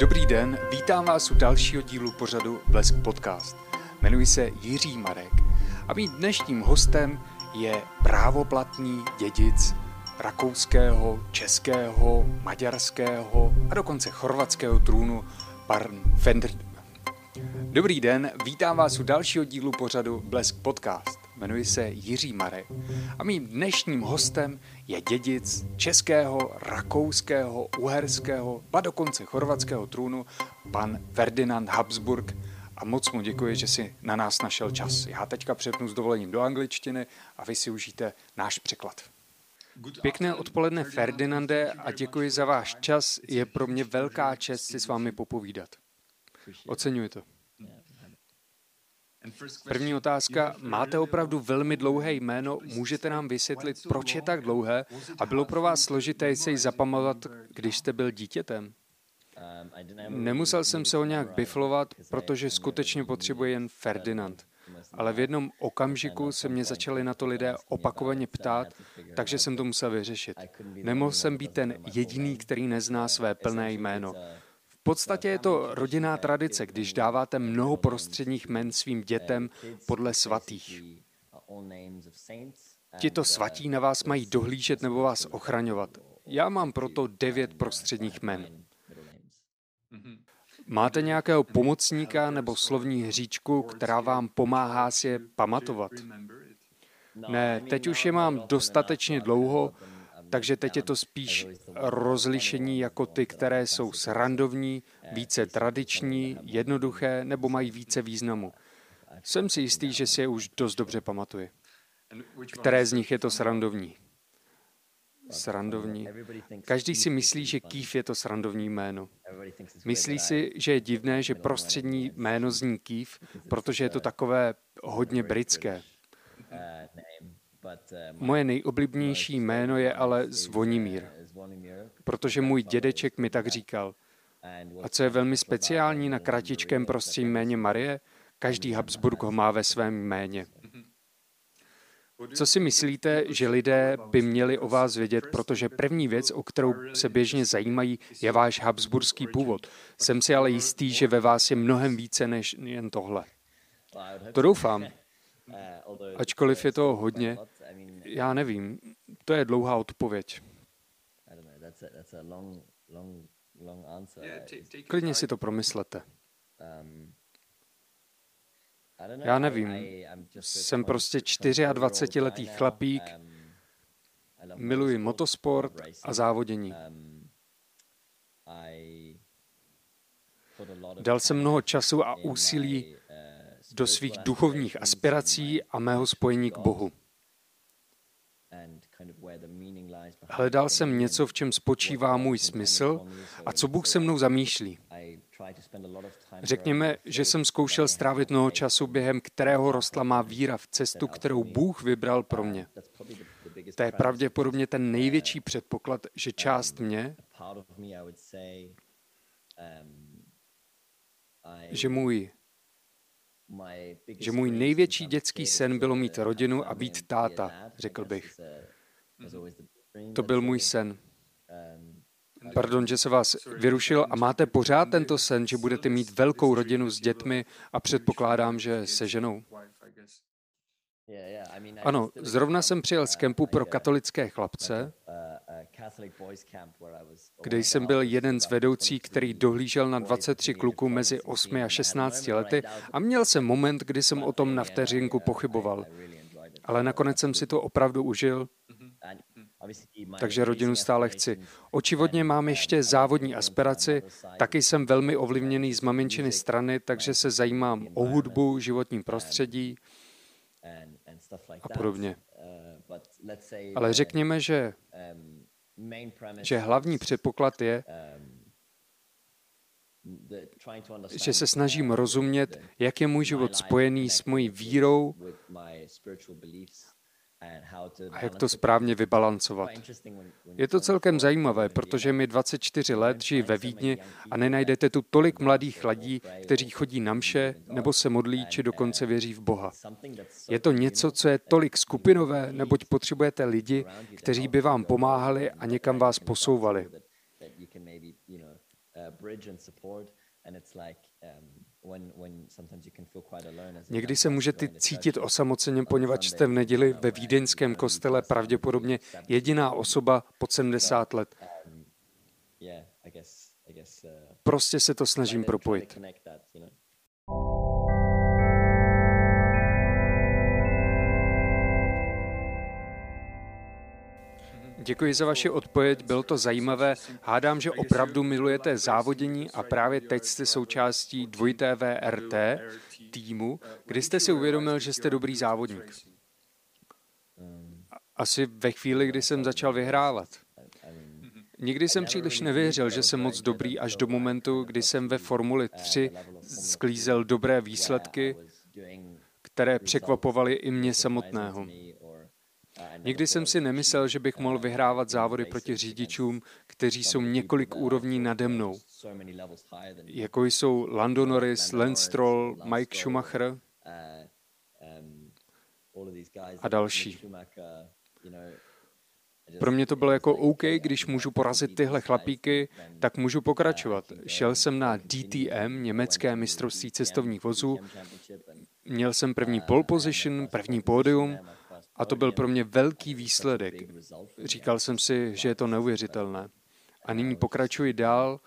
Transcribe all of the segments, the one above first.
Dobrý den, vítám vás u dalšího dílu pořadu Blesk Podcast. Jmenuji se Jiří Marek a mým dnešním hostem je právoplatný dědic rakouského, českého, maďarského a dokonce chorvatského trůnu pan Fender. Dobrý den, vítám vás u dalšího dílu pořadu Blesk Podcast. Jmenuji se Jiří Marek a mým dnešním hostem je dědic českého, rakouského, uherského, a dokonce chorvatského trůnu, pan Ferdinand Habsburg. A moc mu děkuji, že si na nás našel čas. Já teďka přepnu s dovolením do angličtiny a vy si užijte náš překlad. Pěkné odpoledne Ferdinande a děkuji za váš čas. Je pro mě velká čest si s vámi popovídat. Oceňuji to. První otázka. Máte opravdu velmi dlouhé jméno. Můžete nám vysvětlit, proč je tak dlouhé a bylo pro vás složité se ji zapamatovat, když jste byl dítětem? Nemusel jsem se ho nějak biflovat, protože skutečně potřebuje jen Ferdinand. Ale v jednom okamžiku se mě začali na to lidé opakovaně ptát, takže jsem to musel vyřešit. Nemohl jsem být ten jediný, který nezná své plné jméno podstatě je to rodinná tradice, když dáváte mnoho prostředních men svým dětem podle svatých. Tito svatí na vás mají dohlížet nebo vás ochraňovat. Já mám proto devět prostředních men. Máte nějakého pomocníka nebo slovní hříčku, která vám pomáhá si je pamatovat? Ne, teď už je mám dostatečně dlouho, takže teď je to spíš rozlišení jako ty, které jsou srandovní, více tradiční, jednoduché nebo mají více významu. Jsem si jistý, že si je už dost dobře pamatuje. Které z nich je to srandovní? Srandovní. Každý si myslí, že Kýv je to srandovní jméno. Myslí si, že je divné, že prostřední jméno zní Kýv, protože je to takové hodně britské. Moje nejoblíbenější jméno je ale Zvonimír, protože můj dědeček mi tak říkal. A co je velmi speciální na kratičkém prostým jméně Marie, každý Habsburg ho má ve svém jméně. Co si myslíte, že lidé by měli o vás vědět, protože první věc, o kterou se běžně zajímají, je váš habsburský původ. Jsem si ale jistý, že ve vás je mnohem více než jen tohle. To doufám. Ačkoliv je to hodně, já nevím. To je dlouhá odpověď. Klidně si to promyslete. Já nevím. Jsem prostě 24-letý chlapík, miluji motosport a závodění. Dal jsem mnoho času a úsilí do svých duchovních aspirací a mého spojení k Bohu. Hledal jsem něco, v čem spočívá můj smysl a co Bůh se mnou zamýšlí. Řekněme, že jsem zkoušel strávit mnoho času, během kterého rostla má víra v cestu, kterou Bůh vybral pro mě. To je pravděpodobně ten největší předpoklad, že část mě, že můj že můj největší dětský sen bylo mít rodinu a být táta, řekl bych. To byl můj sen. Pardon, že se vás vyrušil a máte pořád tento sen, že budete mít velkou rodinu s dětmi a předpokládám, že se ženou. Ano, zrovna jsem přijel z kempu pro katolické chlapce, kde jsem byl jeden z vedoucí, který dohlížel na 23 kluků mezi 8 a 16 lety a měl jsem moment, kdy jsem o tom na vteřinku pochyboval. Ale nakonec jsem si to opravdu užil, takže rodinu stále chci. Očivodně mám ještě závodní aspiraci, taky jsem velmi ovlivněný z maminčiny strany, takže se zajímám o hudbu, životním prostředí, a podobně. Ale řekněme, že, že hlavní předpoklad je, že se snažím rozumět, jak je můj život spojený s mojí vírou a jak to správně vybalancovat. Je to celkem zajímavé, protože mi 24 let žijí ve Vídni a nenajdete tu tolik mladých lidí, kteří chodí na mše nebo se modlí, či dokonce věří v Boha. Je to něco, co je tolik skupinové, neboť potřebujete lidi, kteří by vám pomáhali a někam vás posouvali. Někdy se můžete cítit osamoceně, poněvadž jste v neděli ve vídeňském kostele pravděpodobně jediná osoba pod 70 let. Um, uh, prostě se to snažím propojit. Děkuji za vaši odpověď, bylo to zajímavé. Hádám, že opravdu milujete závodění a právě teď jste součástí dvojité VRT týmu. Kdy jste si uvědomil, že jste dobrý závodník? Asi ve chvíli, kdy jsem začal vyhrávat. Nikdy jsem příliš nevěřil, že jsem moc dobrý až do momentu, kdy jsem ve Formuli 3 sklízel dobré výsledky, které překvapovaly i mě samotného. Nikdy jsem si nemyslel, že bych mohl vyhrávat závody proti řidičům, kteří jsou několik úrovní nade mnou. Jako jsou Lando Norris, Lance Stroll, Mike Schumacher a další. Pro mě to bylo jako OK, když můžu porazit tyhle chlapíky, tak můžu pokračovat. Šel jsem na DTM, německé mistrovství cestovních vozů, měl jsem první pole position, první pódium a to byl pro mě velký výsledek. Říkal jsem si, že je to neuvěřitelné. A nyní pokračuji dál.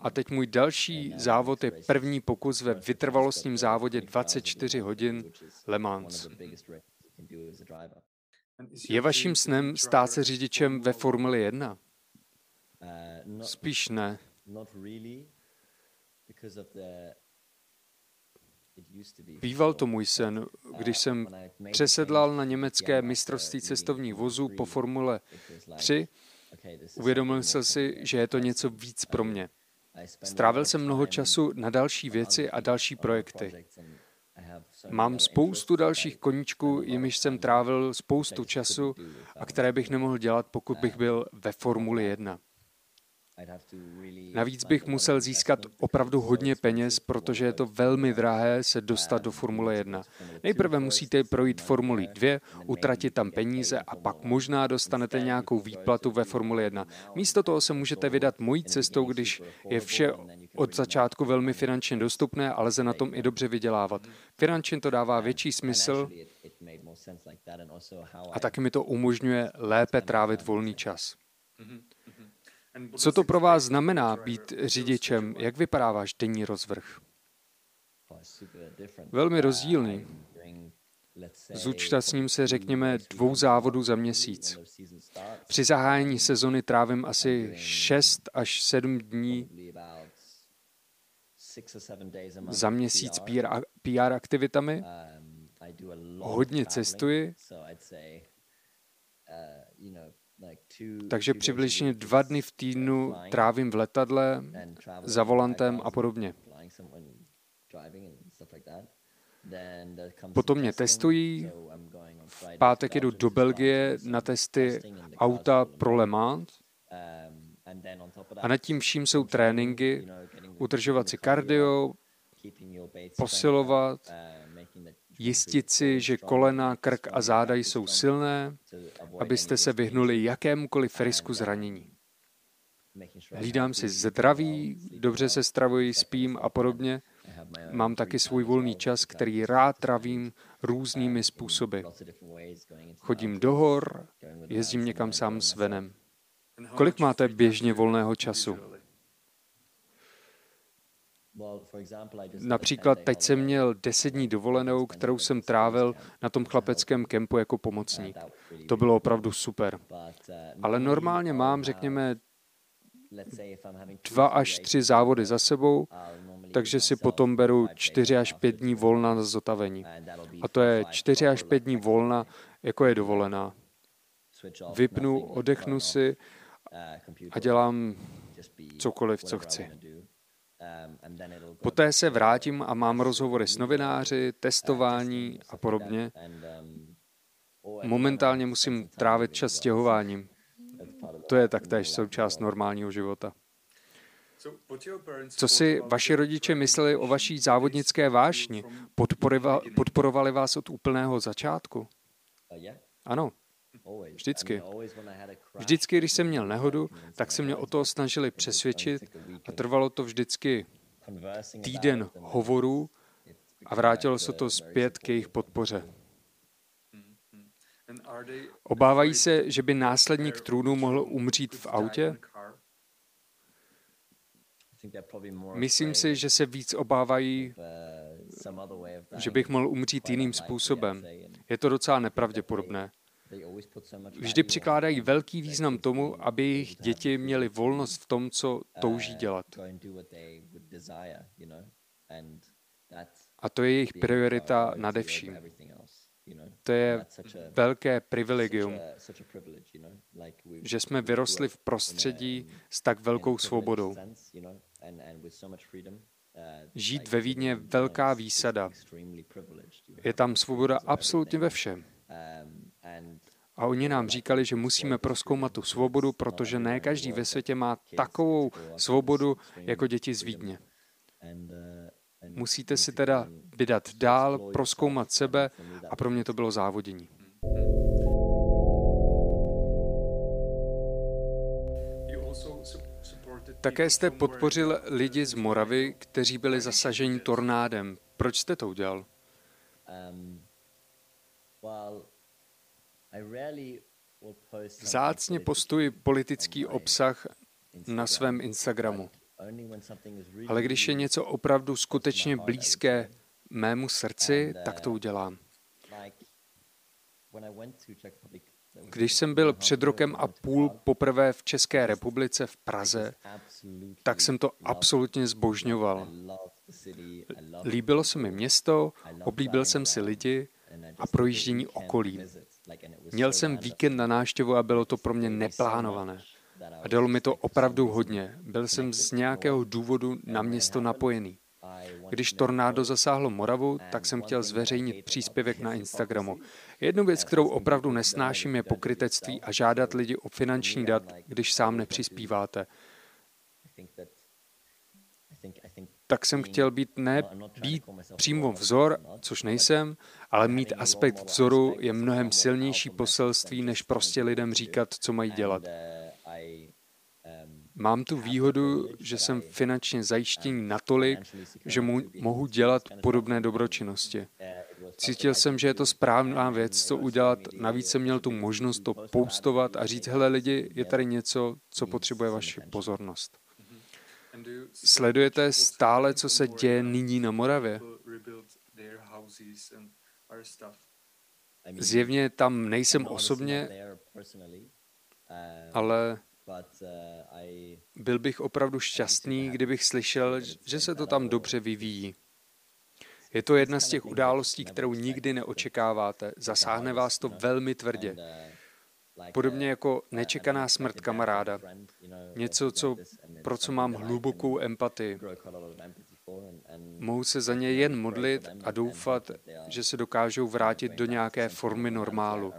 A teď můj další závod je první pokus ve vytrvalostním závodě 24 hodin Le Mans. Je vaším snem stát se řidičem ve Formuli 1? Spíš ne. Býval to můj sen, když jsem přesedlal na německé mistrovství cestovních vozů po Formule 3, uvědomil jsem si, že je to něco víc pro mě. Strávil jsem mnoho času na další věci a další projekty. Mám spoustu dalších koníčků, jimiž jsem trávil spoustu času a které bych nemohl dělat, pokud bych byl ve Formuli 1. Navíc bych musel získat opravdu hodně peněz, protože je to velmi drahé se dostat do Formule 1. Nejprve musíte projít Formuli 2, utratit tam peníze a pak možná dostanete nějakou výplatu ve Formuli 1. Místo toho se můžete vydat mojí cestou, když je vše od začátku velmi finančně dostupné ale lze na tom i dobře vydělávat. Finančně to dává větší smysl a taky mi to umožňuje lépe trávit volný čas. Co to pro vás znamená být řidičem? Jak vypadá váš denní rozvrh? Velmi rozdílný. Zúčastním se, řekněme, dvou závodů za měsíc. Při zahájení sezony trávím asi 6 až 7 dní za měsíc PR, PR aktivitami. Hodně cestuji takže přibližně dva dny v týdnu trávím v letadle, za volantem a podobně. Potom mě testují, v pátek jedu do Belgie na testy auta pro Le Mans. A nad tím vším jsou tréninky, udržovat si kardio, posilovat, Jistit si, že kolena, krk a záda jsou silné, abyste se vyhnuli jakémukoliv risku zranění. Hlídám si zdraví, dobře se stravuji, spím a podobně. Mám taky svůj volný čas, který rád travím různými způsoby. Chodím do hor, jezdím někam sám s Venem. Kolik máte běžně volného času? Například teď jsem měl deset dní dovolenou, kterou jsem trávil na tom chlapeckém kempu jako pomocník. To bylo opravdu super. Ale normálně mám, řekněme, dva až tři závody za sebou, takže si potom beru čtyři až pět dní volna na zotavení. A to je čtyři až pět dní volna, jako je dovolená. Vypnu, odechnu si a dělám cokoliv, co chci. Um, Poté se vrátím a mám rozhovory s novináři, testování a podobně. Um, Momentálně musím trávit čas stěhováním. To je taktéž součást normálního života. Co si vaši rodiče mysleli o vaší závodnické vášni? Podporovali vás od úplného začátku? Uh, ano. Vždycky. Vždycky, když jsem měl nehodu, tak se mě o to snažili přesvědčit a trvalo to vždycky týden hovorů a vrátilo se to zpět k jejich podpoře. Obávají se, že by následník trůnu mohl umřít v autě? Myslím si, že se víc obávají, že bych mohl umřít jiným způsobem. Je to docela nepravděpodobné. Vždy přikládají velký význam tomu, aby jejich děti měly volnost v tom, co touží dělat. A to je jejich priorita nade vším. To je velké privilegium, že jsme vyrostli v prostředí s tak velkou svobodou. Žít ve Vídně je velká výsada. Je tam svoboda absolutně ve všem. A oni nám říkali, že musíme proskoumat tu svobodu, protože ne každý ve světě má takovou svobodu jako děti z Vídně. Musíte si teda vydat dál, proskoumat sebe a pro mě to bylo závodění. Také jste podpořil lidi z Moravy, kteří byli zasaženi tornádem. Proč jste to udělal? Vzácně postuji politický obsah na svém Instagramu. Ale když je něco opravdu skutečně blízké mému srdci, tak to udělám. Když jsem byl před rokem a půl poprvé v České republice v Praze, tak jsem to absolutně zbožňoval. Líbilo se mi město, oblíbil jsem si lidi a projíždění okolí. Měl jsem víkend na návštěvu a bylo to pro mě neplánované. A dalo mi to opravdu hodně. Byl jsem z nějakého důvodu na město napojený. Když tornádo zasáhlo Moravu, tak jsem chtěl zveřejnit příspěvek na Instagramu. Jednu věc, kterou opravdu nesnáším, je pokrytectví a žádat lidi o finanční dat, když sám nepřispíváte. Tak jsem chtěl být ne být přímo vzor, což nejsem, ale mít aspekt vzoru je mnohem silnější poselství, než prostě lidem říkat, co mají dělat. Mám tu výhodu, že jsem finančně zajištěný natolik, že mu, mohu dělat podobné dobročinnosti. Cítil jsem, že je to správná věc, co udělat. Navíc jsem měl tu možnost to postovat a říct, hele lidi, je tady něco, co potřebuje vaši pozornost. Sledujete stále, co se děje nyní na Moravě? Zjevně tam nejsem osobně, ale byl bych opravdu šťastný, kdybych slyšel, že se to tam dobře vyvíjí. Je to jedna z těch událostí, kterou nikdy neočekáváte. Zasáhne vás to velmi tvrdě. Podobně jako nečekaná smrt kamaráda. Něco, co, pro co mám hlubokou empatii. Mohu se za ně jen modlit a doufat, že se dokážou vrátit do nějaké formy normálu.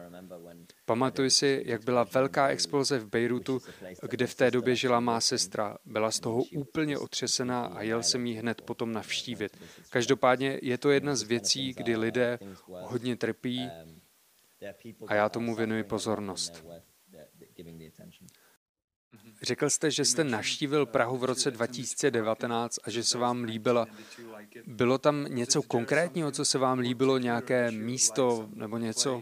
Pamatuji si, jak byla velká exploze v Bejrutu, kde v té době žila má sestra. Byla z toho úplně otřesená a jel jsem jí hned potom navštívit. Každopádně je to jedna z věcí, kdy lidé hodně trpí a já tomu věnuji pozornost. Řekl jste, že jste naštívil Prahu v roce 2019 a že se vám líbila. Bylo tam něco konkrétního, co se vám líbilo, nějaké místo nebo něco?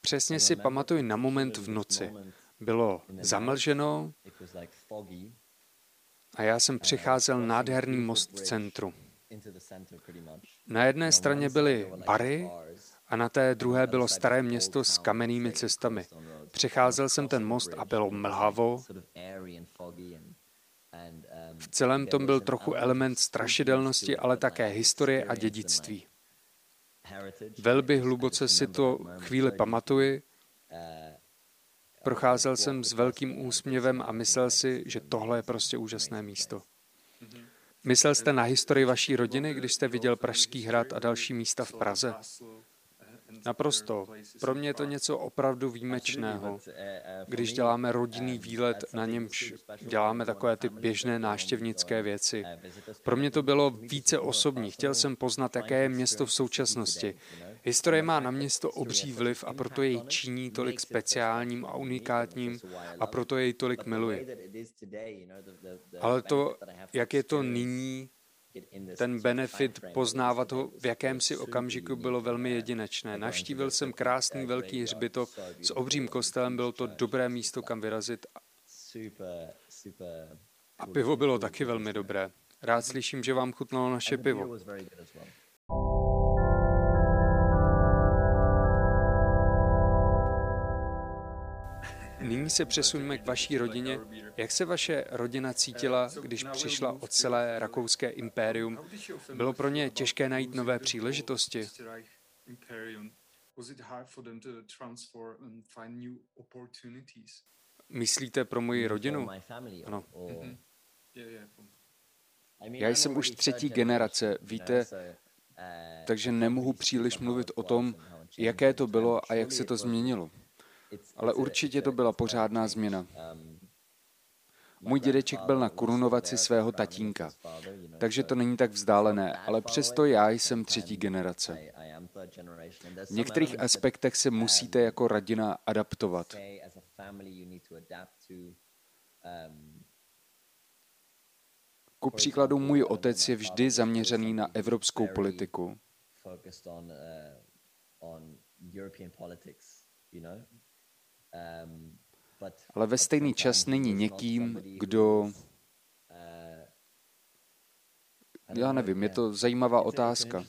Přesně si pamatuji na moment v noci. Bylo zamlženo a já jsem přecházel nádherný most v centru. Na jedné straně byly bary a na té druhé bylo staré město s kamennými cestami. Přecházel jsem ten most a bylo mlhavo. V celém tom byl trochu element strašidelnosti, ale také historie a dědictví. Velmi hluboce si to chvíli pamatuji. Procházel jsem s velkým úsměvem a myslel si, že tohle je prostě úžasné místo. Myslel jste na historii vaší rodiny, když jste viděl Pražský hrad a další místa v Praze? Naprosto. Pro mě je to něco opravdu výjimečného. Když děláme rodinný výlet, na němž děláme takové ty běžné náštěvnické věci. Pro mě to bylo více osobní. Chtěl jsem poznat, jaké je město v současnosti. Historie má na město obří vliv a proto jej činí tolik speciálním a unikátním a proto jej tolik miluji. Ale to, jak je to nyní, ten benefit poznávat ho v jakémsi okamžiku bylo velmi jedinečné. Navštívil jsem krásný velký hřbitov s obřím kostelem, bylo to dobré místo, kam vyrazit. A pivo bylo taky velmi dobré. Rád slyším, že vám chutnalo naše pivo. Nyní se přesuneme k vaší rodině. Jak se vaše rodina cítila, když přišla o celé rakouské impérium? Bylo pro ně těžké najít nové příležitosti? Myslíte pro moji rodinu? Ano. Já jsem už třetí generace, víte, takže nemohu příliš mluvit o tom, jaké to bylo a jak se to změnilo. Ale určitě to byla pořádná změna. Můj dědeček byl na korunovaci svého tatínka, takže to není tak vzdálené, ale přesto já jsem třetí generace. V některých aspektech se musíte jako rodina adaptovat. Ku příkladu, můj otec je vždy zaměřený na evropskou politiku. Um, Ale ve stejný čas není někým, kdo... Já nevím, je to zajímavá otázka.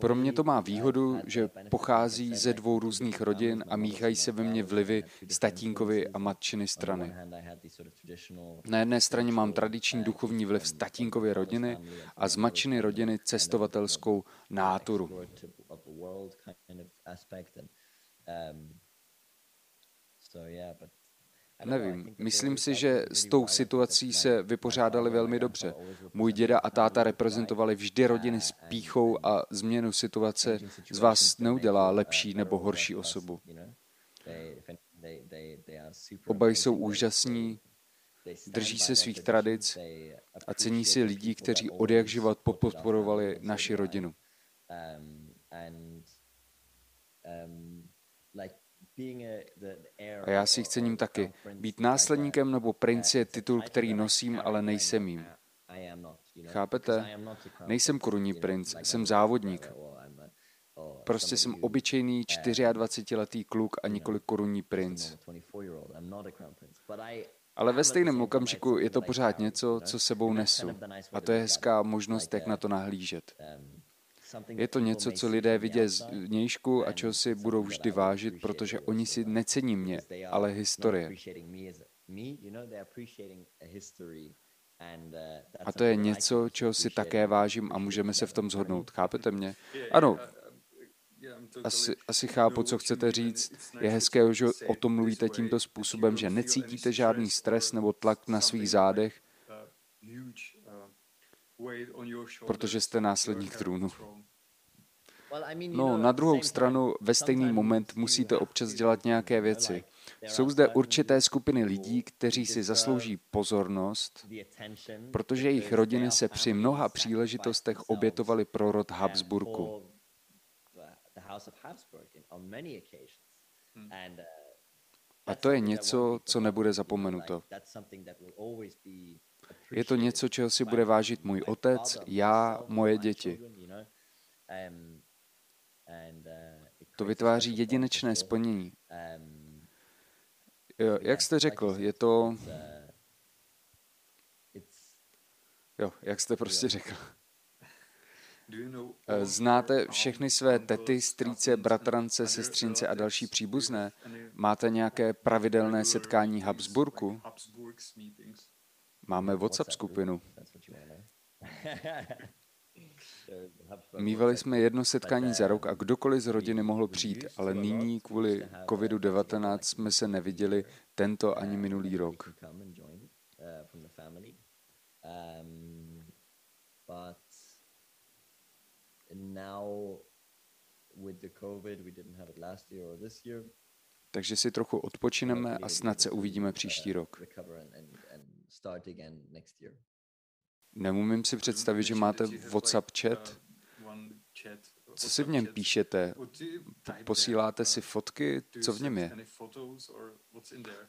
Pro mě to má výhodu, že pochází ze dvou různých rodin a míchají se ve mně vlivy z tatínkovy a matčiny strany. Na jedné straně mám tradiční duchovní vliv z tatínkovy rodiny a z matčiny rodiny cestovatelskou náturu. Nevím, myslím si, že s tou situací se vypořádali velmi dobře. Můj děda a táta reprezentovali vždy rodiny s píchou a změnu situace z vás neudělá lepší nebo horší osobu. Oba jsou úžasní, drží se svých tradic a cení si lidí, kteří od jak život podporovali naši rodinu. A já si cením taky. Být následníkem nebo princi je titul, který nosím, ale nejsem jim. Chápete? Nejsem korunní princ, jsem závodník. Prostě jsem obyčejný 24-letý kluk a nikoli korunní princ. Ale ve stejném okamžiku je to pořád něco, co sebou nesu. A to je hezká možnost, jak na to nahlížet. Je to něco, co lidé vidí z vnějšku a čeho si budou vždy vážit, protože oni si necení mě, ale historie. A to je něco, čeho si také vážím a můžeme se v tom zhodnout. Chápete mě? Ano, asi, asi chápu, co chcete říct. Je hezké, že o tom mluvíte tímto způsobem, že necítíte žádný stres nebo tlak na svých zádech, protože jste následník trůnu. No, na druhou stranu, ve stejný moment musíte občas dělat nějaké věci. Jsou zde určité skupiny lidí, kteří si zaslouží pozornost, protože jejich rodiny se při mnoha příležitostech obětovaly pro rod Habsburku. A to je něco, co nebude zapomenuto. Je to něco, čeho si bude vážit můj otec, já, moje děti. To vytváří jedinečné splnění. Jak jste řekl, je to... Jo, jak jste prostě řekl. Znáte všechny své tety, strýce, bratrance, sestřince a další příbuzné? Máte nějaké pravidelné setkání Habsburku? Máme WhatsApp skupinu. Mývali jsme jedno setkání za rok a kdokoliv z rodiny mohl přijít, ale nyní kvůli COVID-19 jsme se neviděli tento ani minulý rok. Takže si trochu odpočineme a snad se uvidíme příští rok. Neumím si představit, že máte WhatsApp chat. Co si v něm píšete? Posíláte si fotky? Co v něm je?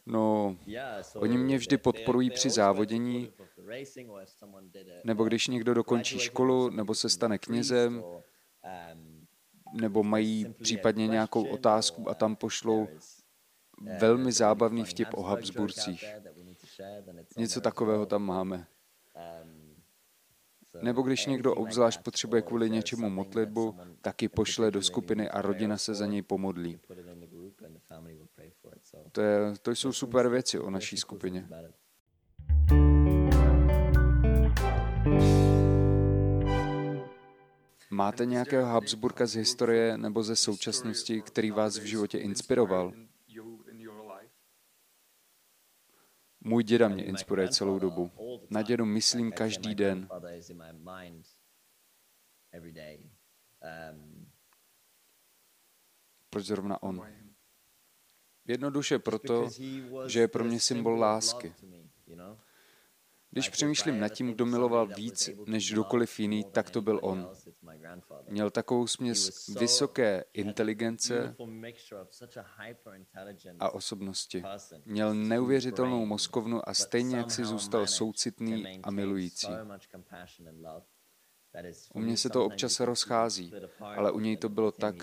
No, oni mě vždy podporují při závodění, nebo když někdo dokončí školu, nebo se stane knězem, nebo mají případně nějakou otázku a tam pošlou velmi zábavný vtip o Habsburcích. Něco takového tam máme. Nebo když někdo obzvlášť potřebuje kvůli něčemu modlitbu, taky pošle do skupiny a rodina se za něj pomodlí. To, je, to jsou super věci o naší skupině. Máte nějakého Habsburka z historie nebo ze současnosti, který vás v životě inspiroval? Můj děda mě inspiruje celou dobu. Na dědu myslím každý den. Proč zrovna on? Jednoduše proto, že je pro mě symbol lásky. Když přemýšlím nad tím, kdo miloval víc než kdokoliv jiný, tak to byl on. Měl takovou směs vysoké inteligence a osobnosti. Měl neuvěřitelnou mozkovnu a stejně jak si zůstal soucitný a milující. U mě se to občas rozchází, ale u něj to bylo tak,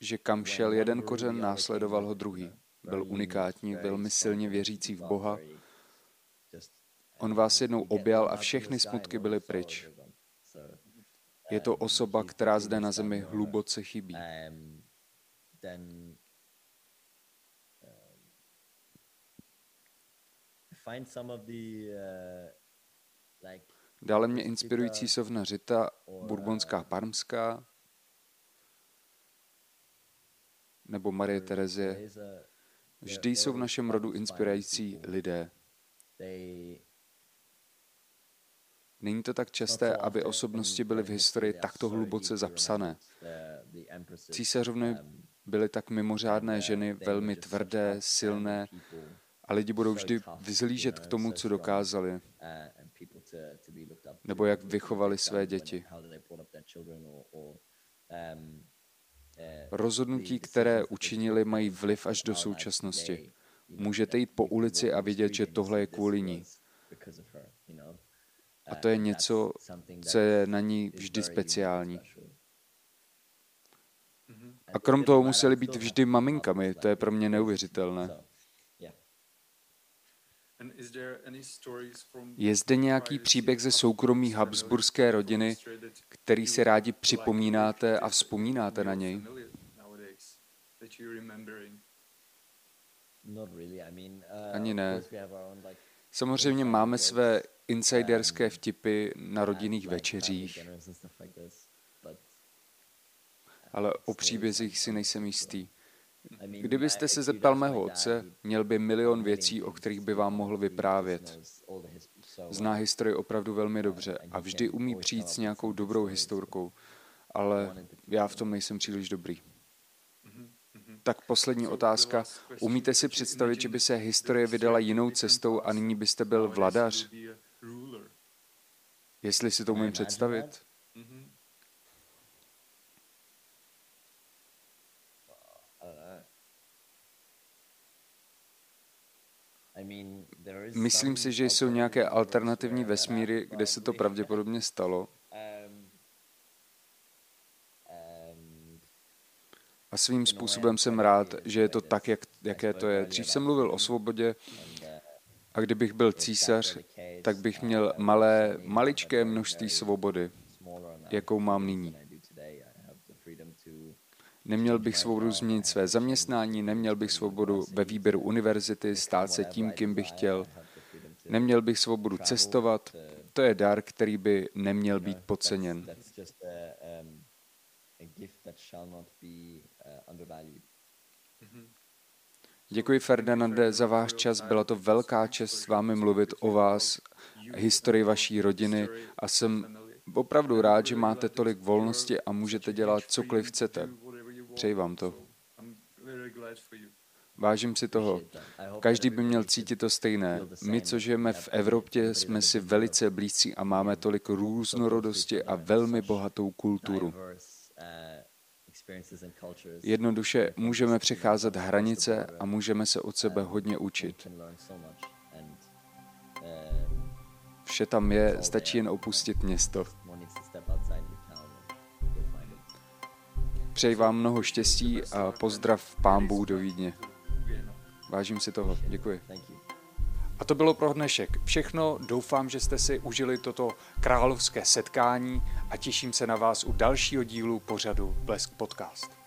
že kam šel jeden kořen, následoval ho druhý. Byl unikátní, velmi silně věřící v Boha, On vás jednou objal a všechny smutky byly pryč. Je to osoba, která zde na zemi hluboce chybí. Dále mě inspirující sovna Řita, burbonská parmská, nebo Marie Terezie. Vždy jsou v našem rodu inspirující lidé. Není to tak časté, aby osobnosti byly v historii takto hluboce zapsané. Císařovny byly tak mimořádné ženy, velmi tvrdé, silné a lidi budou vždy vzlížet k tomu, co dokázali, nebo jak vychovali své děti. Rozhodnutí, které učinili, mají vliv až do současnosti. Můžete jít po ulici a vidět, že tohle je kvůli ní. A to je něco, co je na ní vždy speciální. A krom toho museli být vždy maminkami, to je pro mě neuvěřitelné. Je zde nějaký příběh ze soukromí habsburské rodiny, který si rádi připomínáte a vzpomínáte na něj? Ani ne. Samozřejmě máme své insiderské vtipy na rodinných večeřích, ale o příbězích si nejsem jistý. Kdybyste se zeptal mého otce, měl by milion věcí, o kterých by vám mohl vyprávět. Zná historii opravdu velmi dobře a vždy umí přijít s nějakou dobrou historkou, ale já v tom nejsem příliš dobrý. Tak poslední otázka. Umíte si představit, že by se historie vydala jinou cestou a nyní byste byl vladař? Jestli si to umím představit. Myslím si, že jsou nějaké alternativní vesmíry, kde se to pravděpodobně stalo. A svým způsobem jsem rád, že je to tak, jak, jaké to je. Dřív jsem mluvil o svobodě a kdybych byl císař, tak bych měl malé, maličké množství svobody, jakou mám nyní. Neměl bych svobodu změnit své zaměstnání, neměl bych svobodu ve výběru univerzity, stát se tím, kým bych chtěl. Neměl bych svobodu cestovat. To je dar, který by neměl být podceněn. Děkuji, Ferdinande, za váš čas. Byla to velká čest s vámi mluvit o vás, historii vaší rodiny a jsem opravdu rád, že máte tolik volnosti a můžete dělat cokoliv chcete. Přeji vám to. Vážím si toho. Každý by měl cítit to stejné. My, co žijeme v Evropě, jsme si velice blízcí a máme tolik různorodosti a velmi bohatou kulturu. Jednoduše můžeme přecházet hranice a můžeme se od sebe hodně učit. Vše tam je, stačí jen opustit město. Přeji vám mnoho štěstí a pozdrav pán Bůh do Vídně. Vážím si toho. Děkuji. A to bylo pro dnešek všechno. Doufám, že jste si užili toto královské setkání a těším se na vás u dalšího dílu pořadu Blesk Podcast.